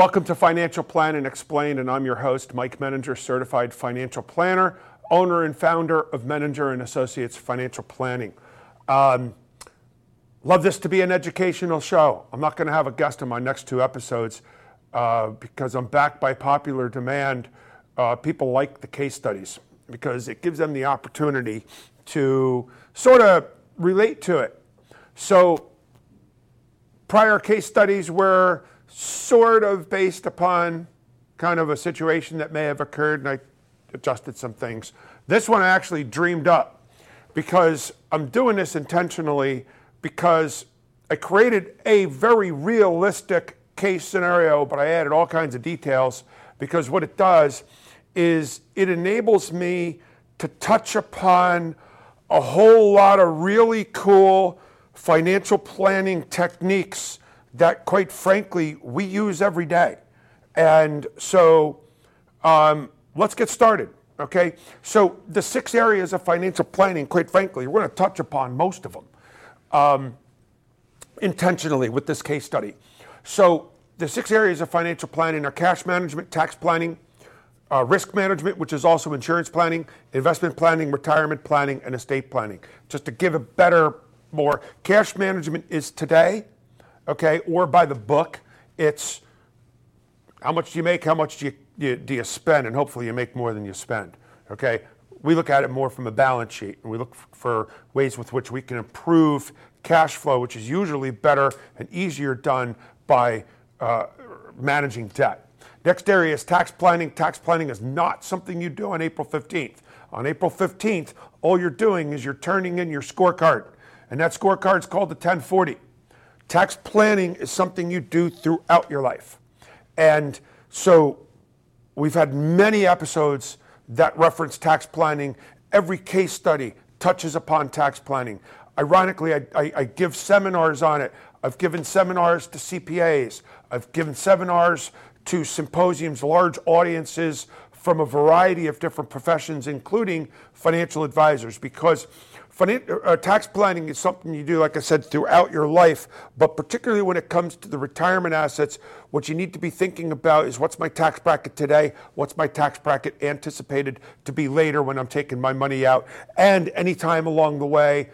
Welcome to Financial Planning Explained, and I'm your host, Mike Menninger, certified financial planner, owner and founder of Menninger and Associates Financial Planning. Um, love this to be an educational show. I'm not going to have a guest in my next two episodes uh, because I'm backed by popular demand. Uh, people like the case studies because it gives them the opportunity to sort of relate to it. So, prior case studies were sort of based upon kind of a situation that may have occurred, and I adjusted some things. This one I actually dreamed up because I'm doing this intentionally because I created a very realistic case scenario, but I added all kinds of details because what it does is it enables me to touch upon a whole lot of really cool financial planning techniques that, quite frankly, we use every day. And so um, let's get started. Okay, so the six areas of financial planning, quite frankly, we're going to touch upon most of them um, intentionally with this case study. So the six areas of financial planning are cash management, tax planning, uh, risk management, which is also insurance planning, investment planning, retirement planning, and estate planning. Just to give a better, more cash management is today, okay, or by the book. It's how much do you make, how much do you, you, do you spend, and hopefully you make more than you spend, okay? We look at it more from a balance sheet, and we look for ways with which we can improve cash flow, which is usually better and easier done by uh, managing debt. Next area is tax planning. Tax planning is not something you do on April 15th. On April 15th, all you're doing is you're turning in your scorecard, and that scorecard is called the 1040. Tax planning is something you do throughout your life. And so we've had many episodes that reference tax planning. Every case study touches upon tax planning. Ironically, I, I, I give seminars on it. I've given seminars to CPAs. I've given seminars to symposiums, large audiences from a variety of different professions, including financial advisors, because Uh, tax planning is something you do, like I said, throughout your life, but particularly when it comes to the retirement assets, what you need to be thinking about is what's my tax bracket today, what's my tax bracket anticipated to be later when I'm taking my money out, and any time along the way,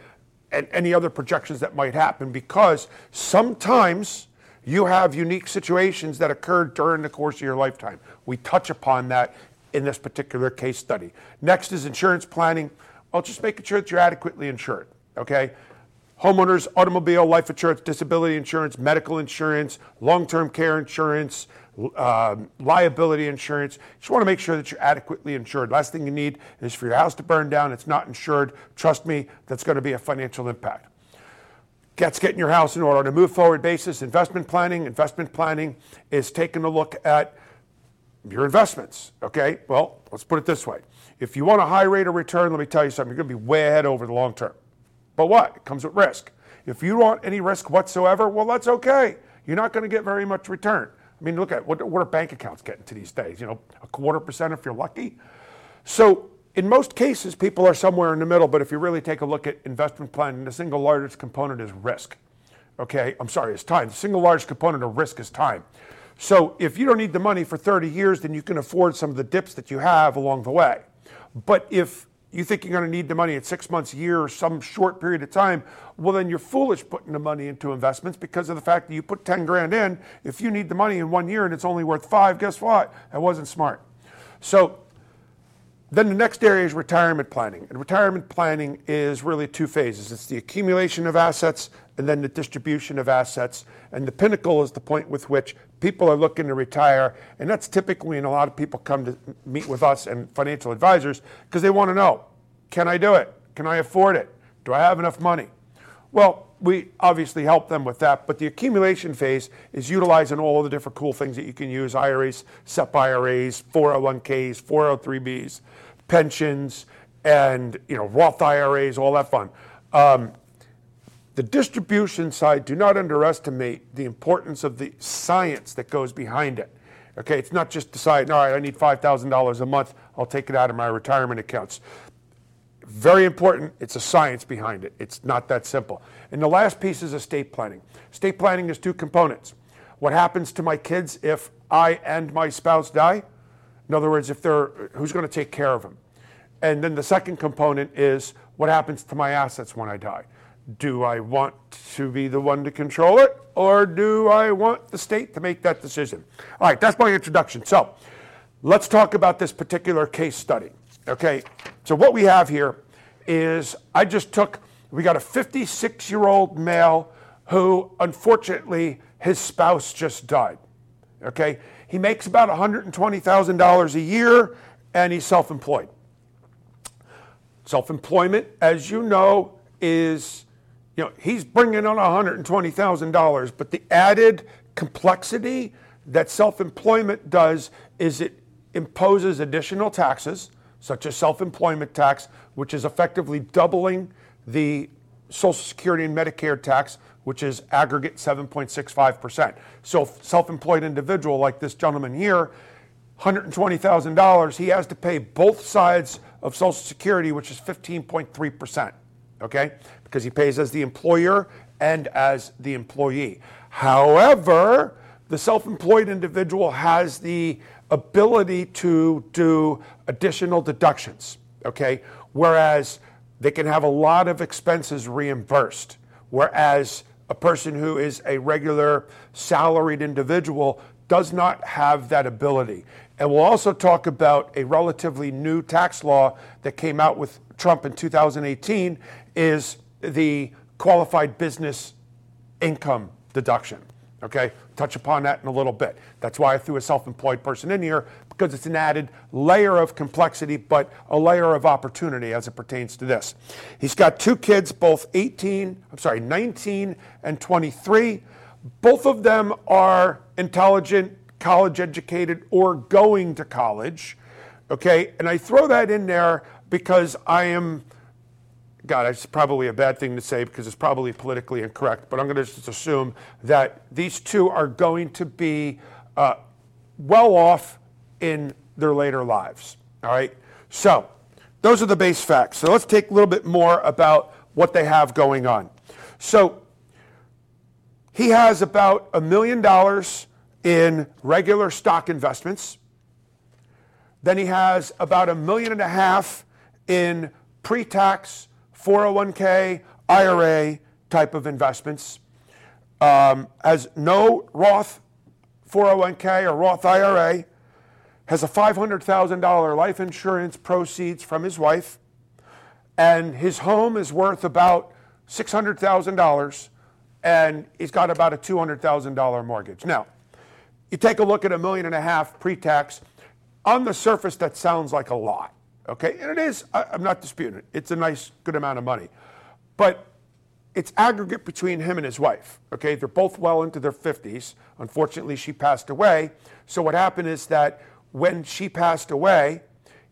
and any other projections that might happen, because sometimes you have unique situations that occurred during the course of your lifetime. We touch upon that in this particular case study. Next is insurance planning. Well, just making sure that you're adequately insured, okay? Homeowners, automobile, life insurance, disability insurance, medical insurance, long term care insurance, uh, liability insurance. Just want to make sure that you're adequately insured. Last thing you need is for your house to burn down, it's not insured. Trust me, that's going to be a financial impact. That's getting your house in order. On a move forward basis, investment planning. Investment planning is taking a look at your investments. Okay, well, let's put it this way. If you want a high rate of return, let me tell you something, you're going to be way ahead over the long term. But what? It comes with risk. If you want any risk whatsoever, well, that's okay. You're not going to get very much return. I mean, look at what, what are bank accounts getting to these days? You know, a quarter percent if you're lucky. So in most cases, people are somewhere in the middle, but if you really take a look at investment planning, the single largest component is risk. Okay, I'm sorry, it's time. The single largest component of risk is time. So if you don't need the money for 30 years, then you can afford some of the dips that you have along the way. But if you think you're going to need the money in six months, a year, or some short period of time, well, then you're foolish putting the money into investments because of the fact that you put 10 grand in. If you need the money in one year and it's only worth five, guess what? That wasn't smart. So then the next area is retirement planning. And retirement planning is really two phases it's the accumulation of assets and then the distribution of assets. And the pinnacle is the point with which people are looking to retire. And that's typically when a lot of people come to meet with us and financial advisors because they want to know can I do it? Can I afford it? Do I have enough money? Well, we obviously help them with that, but the accumulation phase is utilizing all of the different cool things that you can use IRAs, SEP IRAs, 401ks, 403bs, pensions, and you know Roth IRAs, all that fun. Um, the distribution side, do not underestimate the importance of the science that goes behind it. Okay, it's not just deciding, all right, I need $5,000 a month, I'll take it out of my retirement accounts. Very important. It's a science behind it. It's not that simple. And the last piece is estate planning. Estate planning is two components. what happens to my kids if I and my spouse die? In other words, if they're who's going to take care of them? And then the second component is what happens to my assets when I die? Do I want to be the one to control it or do I want the state to make that decision? All right, that's my introduction. So let's talk about this particular case study. Okay, so what we have here is I just took, we got a 56 year old male who unfortunately his spouse just died. Okay, he makes about $120,000 a year and he's self employed. Self employment, as you know, is, you know, he's bringing on $120,000, but the added complexity that self employment does is it imposes additional taxes, such as self employment tax, which is effectively doubling the Social Security and Medicare tax, which is aggregate 7.65%. So, self employed individual like this gentleman here, $120,000, he has to pay both sides of Social Security, which is 15.3%, okay? Because he pays as the employer and as the employee. However, the self employed individual has the ability to do additional deductions, okay? Whereas they can have a lot of expenses reimbursed, whereas a person who is a regular salaried individual does not have that ability. And we'll also talk about a relatively new tax law that came out with Trump in 2018 is the qualified business income deduction. Okay, touch upon that in a little bit. That's why I threw a self-employed person in here because it's an added layer of complexity, but a layer of opportunity as it pertains to this. He's got two kids, both 18, I'm sorry, 19 and 23. Both of them are intelligent, college educated, or going to college. Okay, and I throw that in there because I am, God, it's probably a bad thing to say because it's probably politically incorrect, but I'm going to just assume that these two are going to be uh, well off in their later lives. All right, so those are the base facts. So let's take a little bit more about what they have going on. So he has about a million dollars in regular stock investments. Then he has about a million and a half in pre tax 401k, IRA type of investments. Um, has no Roth 401k or Roth IRA, has a $500,000 life insurance proceeds from his wife, and his home is worth about $600,000 and he's got about a $200,000 mortgage. Now, you take a look at a million and a half pre tax. On the surface, that sounds like a lot, okay? And it is, I'm not disputing it. It's a nice, good amount of money. But it's aggregate between him and his wife, okay? They're both well into their 50s. Unfortunately, she passed away. So, what happened is that when she passed away,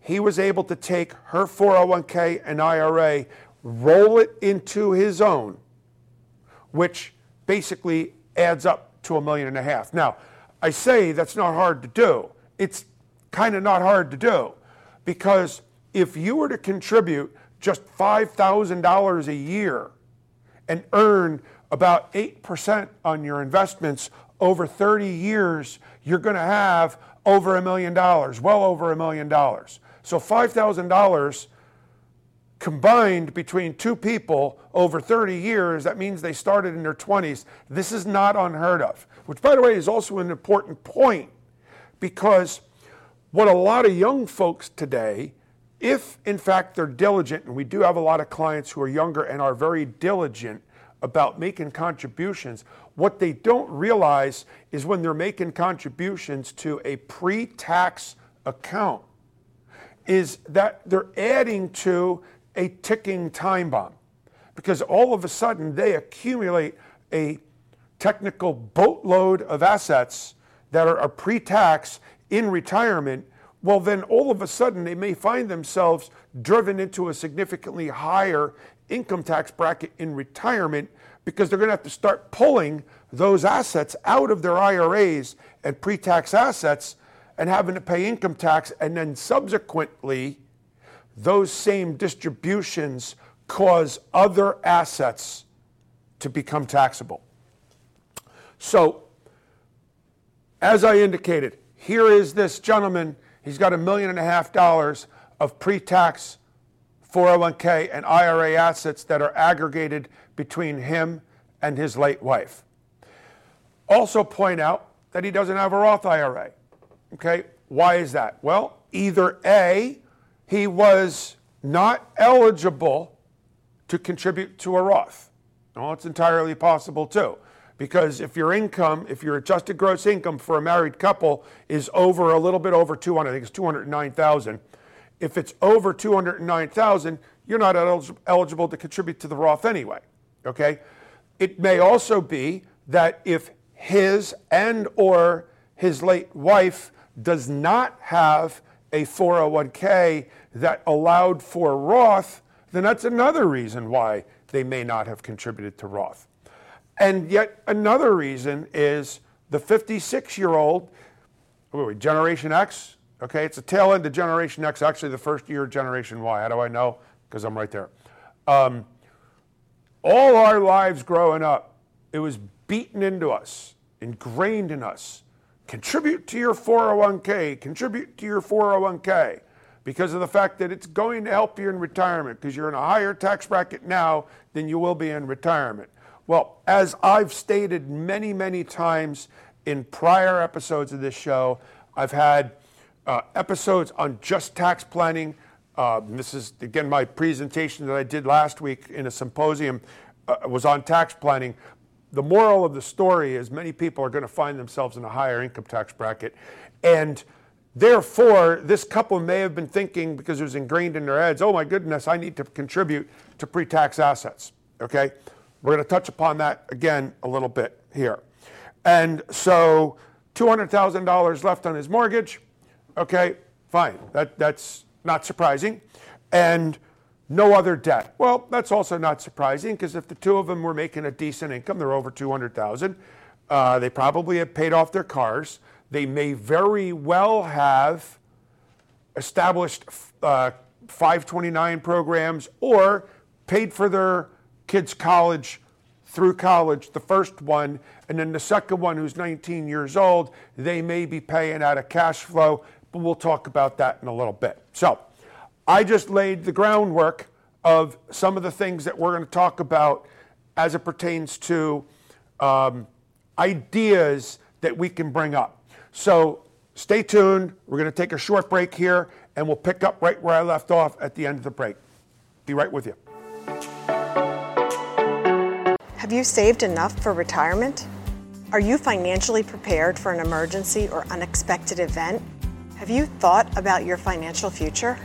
he was able to take her 401k and IRA, roll it into his own, which basically adds up to a million and a half. Now, I say that's not hard to do. It's kind of not hard to do because if you were to contribute just $5,000 a year and earn about 8% on your investments over 30 years, you're going to have over a million dollars, well over a million dollars. So $5,000 combined between two people over 30 years, that means they started in their 20s. This is not unheard of, which, by the way, is also an important point because what a lot of young folks today, if in fact they're diligent, and we do have a lot of clients who are younger and are very diligent about making contributions, what they don't realize is when they're making contributions to a pre tax account, is that they're adding to a ticking time bomb because all of a sudden they accumulate a technical boatload of assets that are, pre tax in retirement. Well, then all of a sudden they may find themselves driven into a significantly higher income tax bracket in retirement because they're going to have to start pulling those assets out of their IRAs and pre tax assets and having to pay income tax and then subsequently those same distributions cause other assets to become taxable. So, as I indicated, here is this gentleman. He's got a million and a half dollars of pre tax 401k and IRA assets that are aggregated between him and his late wife. Also, point out that he doesn't have a Roth IRA. Okay, why is that? Well, either A, he was not eligible to contribute to a Roth. Well, it's entirely possible too. Because if your income, if your adjusted gross income for a married couple is over a little bit over 200, I think it's 209,000. If it's over 209,000, you're not eligible to contribute to the Roth anyway. Okay? It may also be that if his and or his late wife does not have a 401k that allowed for Roth, then that's another reason why they may not have contributed to Roth. And yet another reason is the 56 year old, Generation X, okay, it's a tail end of Generation X, actually the first year of Generation Y. How do I know? Because I'm right there. Um, all our lives growing up, it was beaten into us, ingrained in us. Contribute to your 401k, contribute to your 401k because of the fact that it's going to help you in retirement because you're in a higher tax bracket now than you will be in retirement. Well, as I've stated many, many times in prior episodes of this show, I've had uh, episodes on just tax planning. Uh, this is, again, my presentation that I did last week in a symposium uh, was on tax planning. The moral of the story is many people are going to find themselves in a higher income tax bracket. And therefore, this couple may have been thinking, because it was ingrained in their heads, oh my goodness, I need to contribute to pre tax assets. Okay? We're going to touch upon that again a little bit here. And so $200,000 left on his mortgage. Okay, fine. That, that's not surprising. And no other debt. Well, that's also not surprising because if the two of them were making a decent income, they're over 200,000. Uh, they probably have paid off their cars. They may very well have established uh, 529 programs or paid for their kids' college through college, the first one, and then the second one, who's 19 years old, they may be paying out of cash flow, but we'll talk about that in a little bit. So, I just laid the groundwork of some of the things that we're going to talk about as it pertains to um, ideas that we can bring up. So, stay tuned. We're going to take a short break here, and we'll pick up right where I left off at the end of the break. Be right with you. Have you saved enough for retirement? Are you financially prepared for an emergency or unexpected event? Have you thought about your financial future?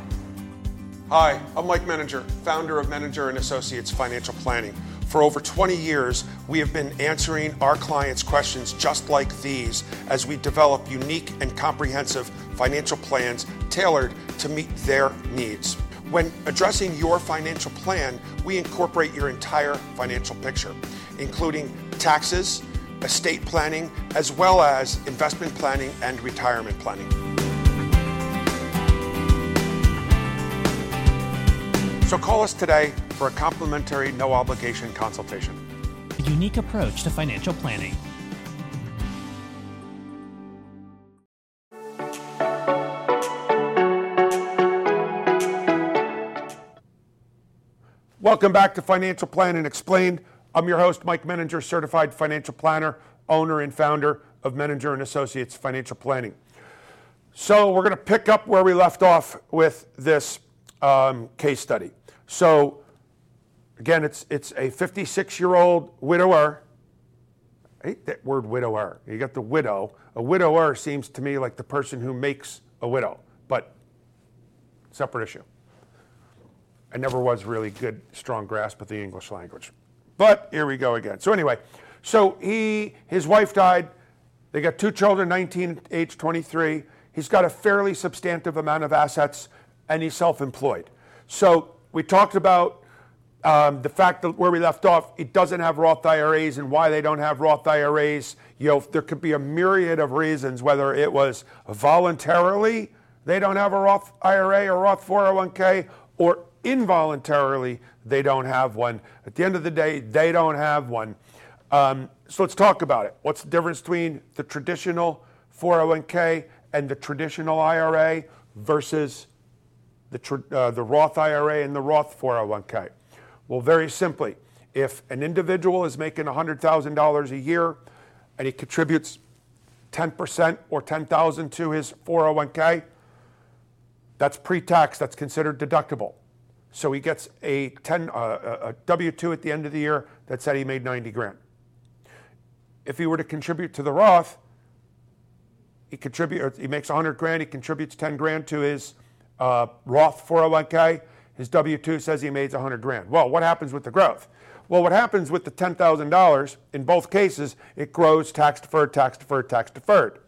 Hi, I'm Mike Menninger, founder of Menninger and Associates Financial Planning. For over 20 years, we have been answering our clients' questions just like these as we develop unique and comprehensive financial plans tailored to meet their needs. When addressing your financial plan, we incorporate your entire financial picture, including taxes, estate planning, as well as investment planning and retirement planning. So call us today for a complimentary, no obligation consultation. A unique approach to financial planning. Welcome back to Financial Planning Explained. I'm your host, Mike Menninger, certified financial planner, owner and founder of Menninger and Associates Financial Planning. So we're going to pick up where we left off with this um, case study. So again, it's it's a 56 year old widower. I hate that word widower. You got the widow. A widower seems to me like the person who makes a widow, but separate issue. I never was really good, strong grasp of the English language. But here we go again. So anyway, so he, his wife died. They got two children, 19, age 23. He's got a fairly substantive amount of assets, and he's self-employed. So we talked about um, the fact that where we left off, it doesn't have Roth IRAs, and why they don't have Roth IRAs. You know, there could be a myriad of reasons, whether it was voluntarily they don't have a Roth IRA or Roth 401k, or involuntarily they don't have one. At the end of the day, they don't have one. Um, so let's talk about it. What's the difference between the traditional 401k and the traditional IRA versus the, uh, the Roth IRA and the Roth 401k? Well, very simply, if an individual is making $100,000 a year and he contributes 10% or 10,000 to his 401k, that's pre-tax, that's considered deductible. So he gets a 10 uh, a W2 at the end of the year that said he made 90 grand. If he were to contribute to the Roth, he contribute he makes 100 grand, he contributes 10 grand to his uh, Roth 401k. His W2 says he made 100 grand. Well, what happens with the growth? Well, what happens with the $10,000, in both cases, it grows tax deferred, tax deferred, tax deferred.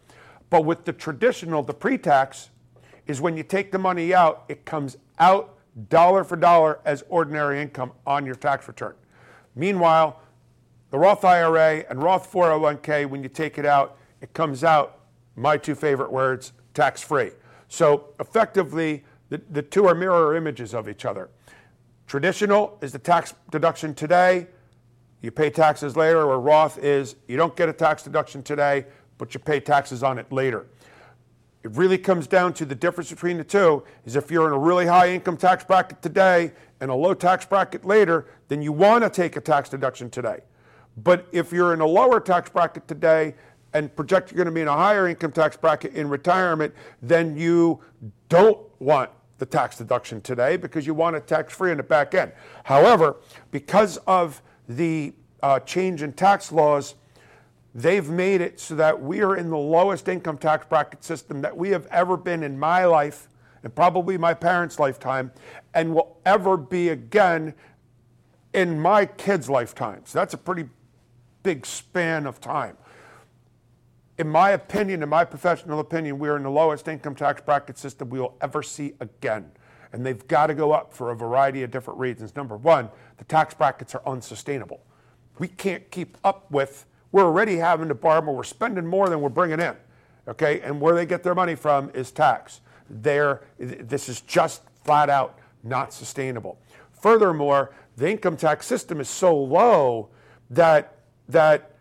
But with the traditional, the pre tax, is when you take the money out, it comes out dollar for dollar as ordinary income on your tax return. Meanwhile, the Roth IRA and Roth 401k, when you take it out, it comes out, my two favorite words, tax free. So effectively, the, the two are mirror images of each other. Traditional is the tax deduction today, you pay taxes later, or Roth is you don't get a tax deduction today, but you pay taxes on it later. It really comes down to the difference between the two is if you're in a really high income tax bracket today and a low tax bracket later, then you want to take a tax deduction today. But if you're in a lower tax bracket today and project you're going to be in a higher income tax bracket in retirement, then you don't want the tax deduction today because you want it tax free in the back end. However, because of the uh, change in tax laws, they've made it so that we are in the lowest income tax bracket system that we have ever been in my life and probably my parents' lifetime and will ever be again in my kids' lifetimes. That's a pretty big span of time in my opinion, in my professional opinion, we are in the lowest income tax bracket system we will ever see again. And they've got to go up for a variety of different reasons. Number one, the tax brackets are unsustainable. We can't keep up with, we're already having to borrow more, we're spending more than we're bringing in. Okay, and where they get their money from is tax. There, this is just flat out not sustainable. Furthermore, the income tax system is so low that that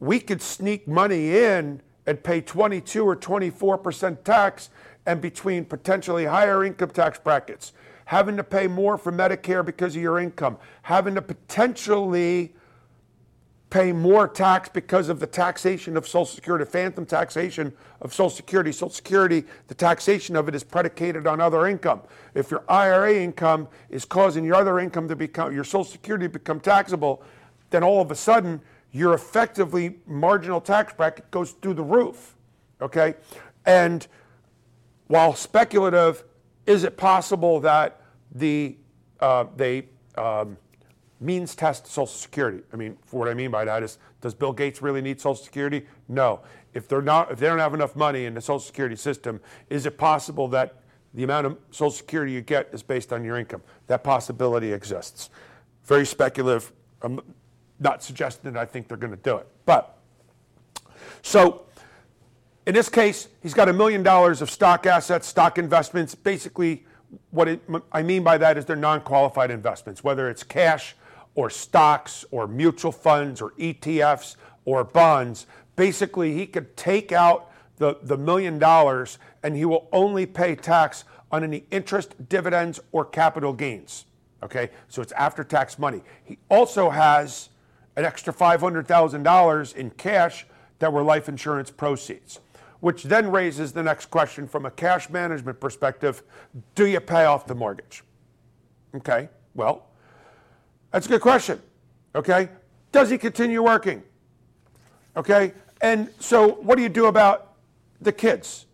we could sneak money in and pay 22 or 24% tax and between potentially higher income tax brackets, having to pay more for Medicare because of your income, having to potentially pay more tax because of the taxation of Social Security, phantom taxation of Social Security. Social Security, the taxation of it is predicated on other income. If your IRA income is causing your other income to become, your Social Security to become taxable, then all of a sudden your effectively marginal tax bracket goes through the roof. Okay? And while speculative, is it possible that the uh, they um, means test Social Security? I mean, for what I mean by that is, does Bill Gates really need Social Security? No. If they're not, if they don't have enough money in the Social Security system, is it possible that the amount of Social Security you get is based on your income? That possibility exists. Very speculative. Um, not suggesting that I think they're going to do it. But so in this case, he's got a million dollars of stock assets, stock investments. Basically, what it, I mean by that is they're non qualified investments, whether it's cash or stocks or mutual funds or ETFs or bonds. Basically, he could take out the, the million dollars and he will only pay tax on any interest, dividends, or capital gains. Okay, so it's after tax money. He also has an extra $500,000 in cash that were life insurance proceeds. Which then raises the next question from a cash management perspective do you pay off the mortgage? Okay, well, that's a good question. Okay, does he continue working? Okay, and so what do you do about the kids?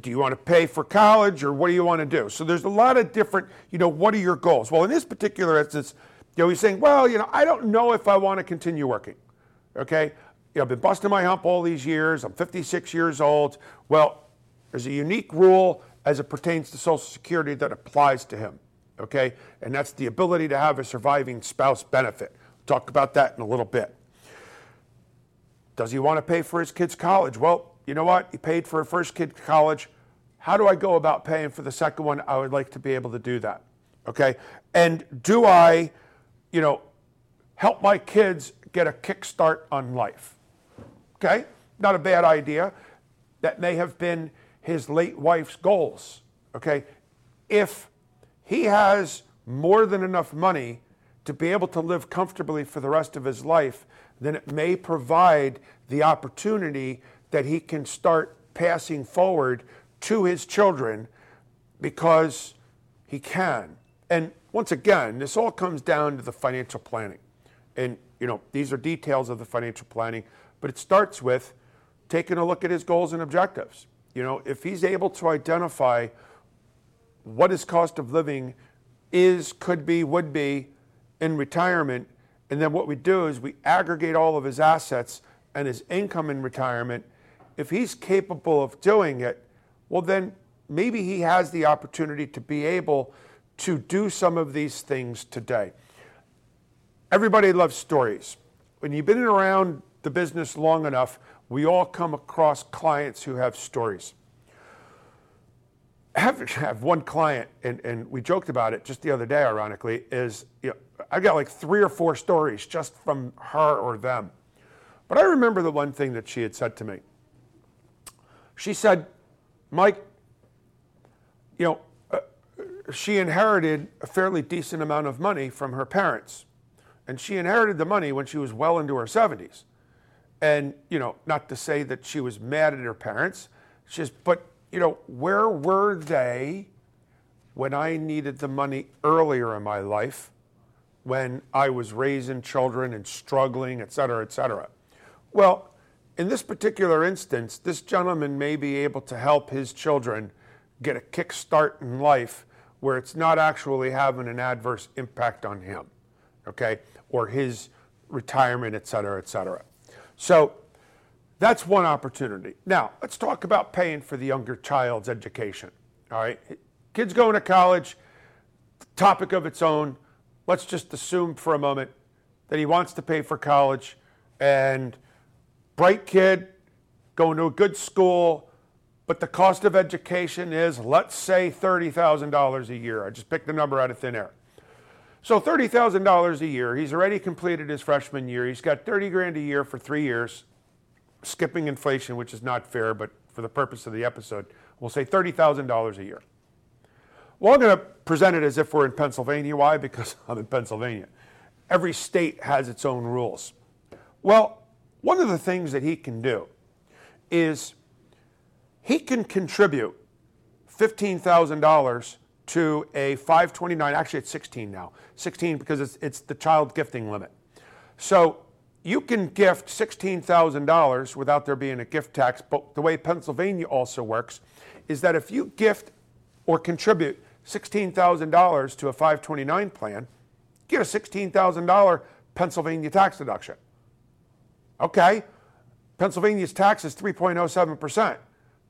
Do you want to pay for college or what do you want to do? So there's a lot of different, you know, what are your goals? Well, in this particular instance, you know, he's saying, well, you know, I don't know if I want to continue working. Okay? You know, I've been busting my hump all these years. I'm 56 years old. Well, there's a unique rule as it pertains to Social Security that applies to him. Okay? And that's the ability to have a surviving spouse benefit. We'll talk about that in a little bit. Does he want to pay for his kid's college? Well, you know what? He paid for a first kid college. How do I go about paying for the second one? I would like to be able to do that. Okay? And do I you know, help my kids get a kickstart on life. Okay? Not a bad idea. that may have been his late wife's goals. Okay? If he has more than enough money to be able to live comfortably for the rest of his life, then it may provide the opportunity that he can start passing forward to his children because he can. And once again, this all comes down to the financial planning. And, you know, these are details of the financial planning, but it starts with taking a look at his goals and objectives. You know, if he's able to identify what his cost of living is, could be, would be in retirement, and then what we do is we aggregate all of his assets and his income in retirement. If he's capable of doing it, well, then maybe he has the opportunity to be able to do some of these things today. Everybody loves stories. When you've been around the business long enough, we all come across clients who have stories. Have, have one client, and, and we joked about it just the other day, ironically, is you know, I got like three or four stories just from her or them. But I remember the one thing that she had said to me. She said, Mike, you know, uh, she inherited a fairly decent amount of money from her parents. And she inherited the money when she was well into her 70s. And, you know, not to say that she was mad at her parents, just, but, you know, where were they when I needed the money earlier in my life, when I was raising children and struggling, et cetera, et cetera? Well, in this particular instance, this gentleman may be able to help his children get a kickstart in life where it's not actually having an adverse impact on him, okay, or his retirement, et cetera, et cetera. So that's one opportunity. Now, let's talk about paying for the younger child's education, all right? Kids going to college, topic of its own. Let's just assume for a moment that he wants to pay for college and bright kid, going to a good school, but the cost of education is, let's say, $30,000 a year. I just picked the number out of thin air. So $30,000 a year. He's already completed his freshman year. He's got 30 grand a year for three years, skipping inflation, which is not fair, but for the purpose of the episode, we'll say $30,000 a year. Well, I'm going to present it as if we're in Pennsylvania. Why? Because I'm in Pennsylvania. Every state has its own rules. Well, one of the things that he can do is he can contribute $15,000 to a 529, actually it's 16 now, 16 because it's, it's the child gifting limit. So you can gift $16,000 without there being a gift tax, but the way Pennsylvania also works is that if you gift or contribute $16,000 to a 529 plan, get a $16,000 Pennsylvania tax deduction. Okay, Pennsylvania's tax is 3.07%.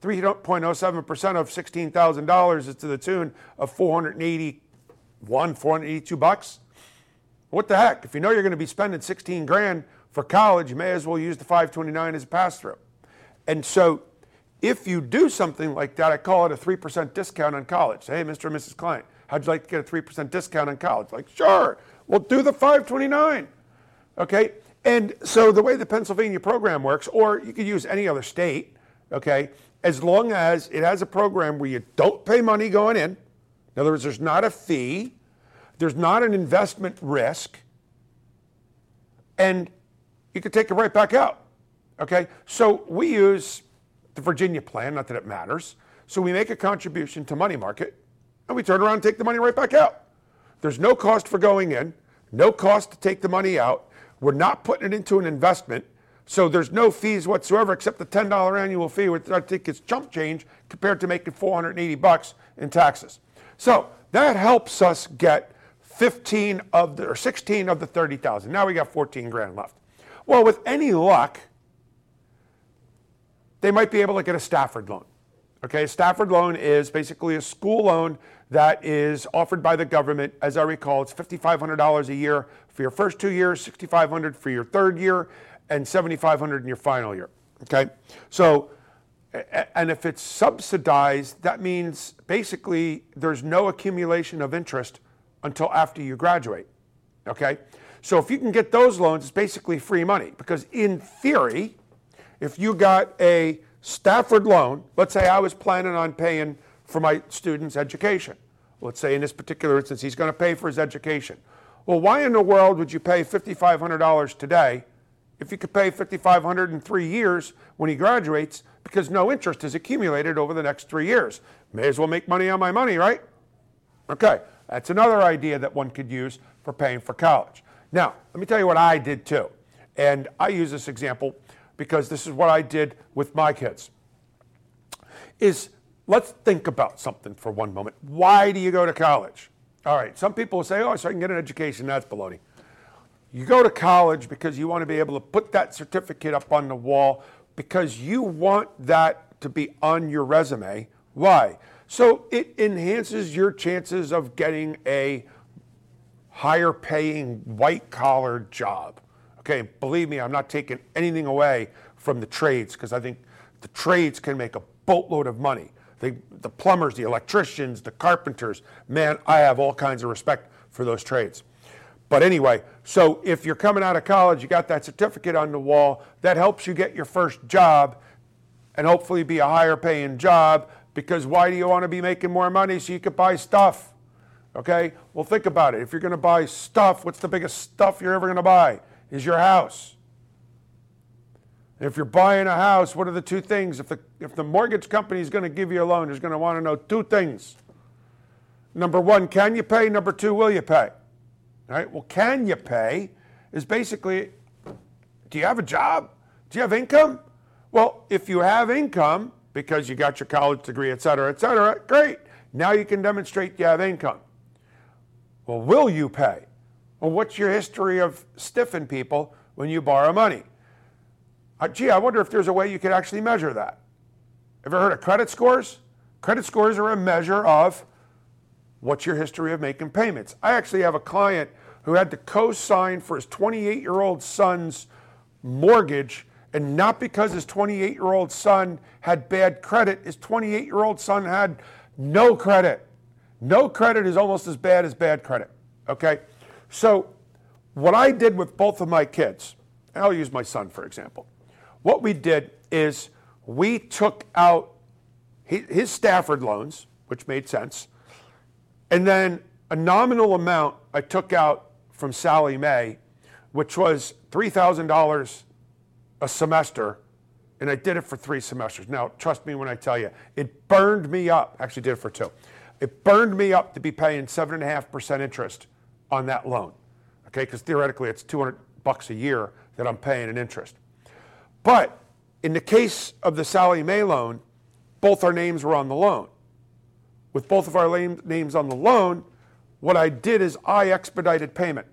3.07% of $16,000 is to the tune of 481, 482 bucks. What the heck? If you know you're going to be spending 16 grand for college, you may as well use the 529 as a pass through. And so if you do something like that, I call it a 3% discount on college. Say, hey, Mr. and Mrs. Client, how'd you like to get a 3% discount on college? Like, sure, we'll do the 529. Okay? And so the way the Pennsylvania program works, or you could use any other state, okay, as long as it has a program where you don't pay money going in. In other words, there's not a fee, there's not an investment risk, and you can take it right back out. Okay? So we use the Virginia plan, not that it matters. So we make a contribution to money market and we turn around and take the money right back out. There's no cost for going in, no cost to take the money out. We're not putting it into an investment. So there's no fees whatsoever except the $10 annual fee, which I think is chump change compared to making 480 bucks in taxes. So that helps us get 15 of the or 16 of the 30,000. Now we got 14 grand left. Well, with any luck, they might be able to get a Stafford loan. Okay, Stafford loan is basically a school loan that is offered by the government. As I recall, it's $5,500 a year for your first two years, $6,500 for your third year, and $7,500 in your final year. Okay, so and if it's subsidized, that means basically there's no accumulation of interest until after you graduate. Okay, so if you can get those loans, it's basically free money because in theory, if you got a Stafford loan, let's say I was planning on paying for my student's education. Let's say in this particular instance, he's going to pay for his education. Well, why in the world would you pay $5,500 today if you could pay 5,500 in three years when he graduates because no interest is accumulated over the next three years? May as well make money on my money, right? Okay, that's another idea that one could use for paying for college. Now, let me tell you what I did too. And I use this example because this is what I did with my kids. Is let's think about something for one moment. Why do you go to college? All right, some people will say, oh, so I can get an education. That's baloney. You go to college because you want to be able to put that certificate up on the wall because you want that to be on your resume. Why? So it enhances your chances of getting a higher paying white collar job. Okay, believe me, I'm not taking anything away from the trades because I think the trades can make a boatload of money. The, the plumbers, the electricians, the carpenters, man, I have all kinds of respect for those trades. But anyway, so if you're coming out of college, you got that certificate on the wall, that helps you get your first job and hopefully be a higher paying job because why do you want to be making more money so you can buy stuff? Okay? Well, think about it. If you're going to buy stuff, what's the biggest stuff you're ever going to buy? Is your house. If you're buying a house, what are the two things? If the, if the mortgage company is going to give you a loan, it's going to want to know two things. Number one, can you pay? Number two, will you pay? All right, well, can you pay is basically do you have a job? Do you have income? Well, if you have income because you got your college degree, et cetera, et cetera, great. Now you can demonstrate you have income. Well, will you pay? Well, what's your history of stiffing people when you borrow money? Uh, gee, I wonder if there's a way you could actually measure that. Ever heard of credit scores? Credit scores are a measure of what's your history of making payments. I actually have a client who had to co sign for his 28 year old son's mortgage, and not because his 28 year old son had bad credit, his 28 year old son had no credit. No credit is almost as bad as bad credit. Okay? So, what I did with both of my kids, I'll use my son for example. What we did is we took out his Stafford loans, which made sense, and then a nominal amount I took out from Sallie Mae, which was $3,000 a semester, and I did it for three semesters. Now, trust me when I tell you, it burned me up. Actually, did it for two. It burned me up to be paying seven and a half percent interest on that loan. Okay, because theoretically it's 200 bucks a year that I'm paying in interest. But in the case of the Sallie Mae loan, both our names were on the loan. With both of our names on the loan, what I did is I expedited payment.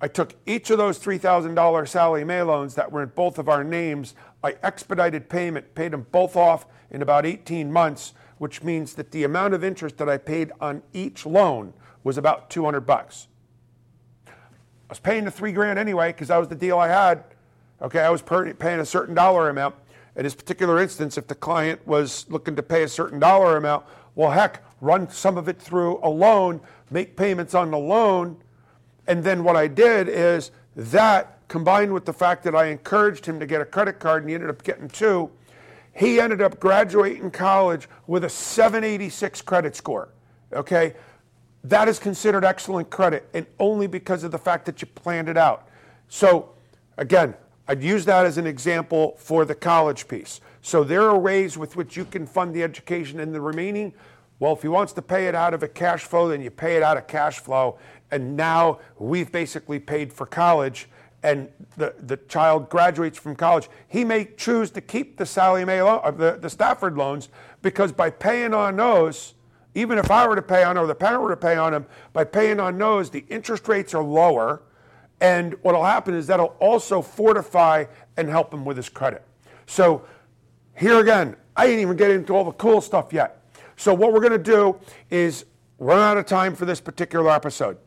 I took each of those $3,000 Sallie Mae loans that were in both of our names. I expedited payment, paid them both off in about 18 months, which means that the amount of interest that I paid on each loan was about 200 bucks. I was paying the three grand anyway because that was the deal I had. Okay, I was paying a certain dollar amount. In this particular instance, if the client was looking to pay a certain dollar amount, well, heck, run some of it through a loan, make payments on the loan. And then what I did is that combined with the fact that I encouraged him to get a credit card and he ended up getting two, he ended up graduating college with a 786 credit score. Okay? That is considered excellent credit and only because of the fact that you planned it out. So, again, I'd use that as an example for the college piece. So there are ways with which you can fund the education and the remaining. Well, if he wants to pay it out of a cash flow, then you pay it out of cash flow. And now we've basically paid for college and the, the child graduates from college. He may choose to keep the Sallie Mae loan, uh, the, the Stafford loans because by paying on those, even if I were to pay on or the parent were to pay on them, by paying on those, the interest rates are lower and what will happen is that'll also fortify and help him with his credit. So here again, I didn't even get into all the cool stuff yet. So what we're to do is run out of time for this particular episode.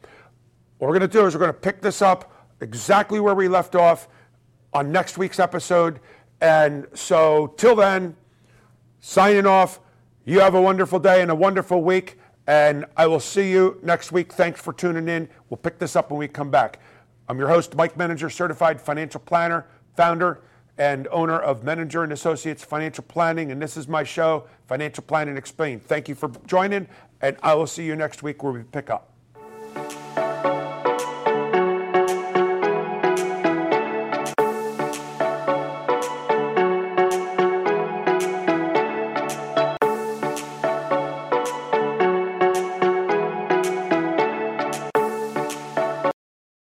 What we're to do is we're to pick this up exactly where we left off on next week's episode. And so till then, signing off. You have a wonderful day and a wonderful week. And I will see you next week. Thanks for tuning in. We'll pick this up when we come back. I'm your host, Mike Menninger, certified financial planner, founder, and owner of Menninger and Associates Financial Planning. And this is my show, Financial Planning Explained. Thank you for joining, and I will see you next week where we pick up.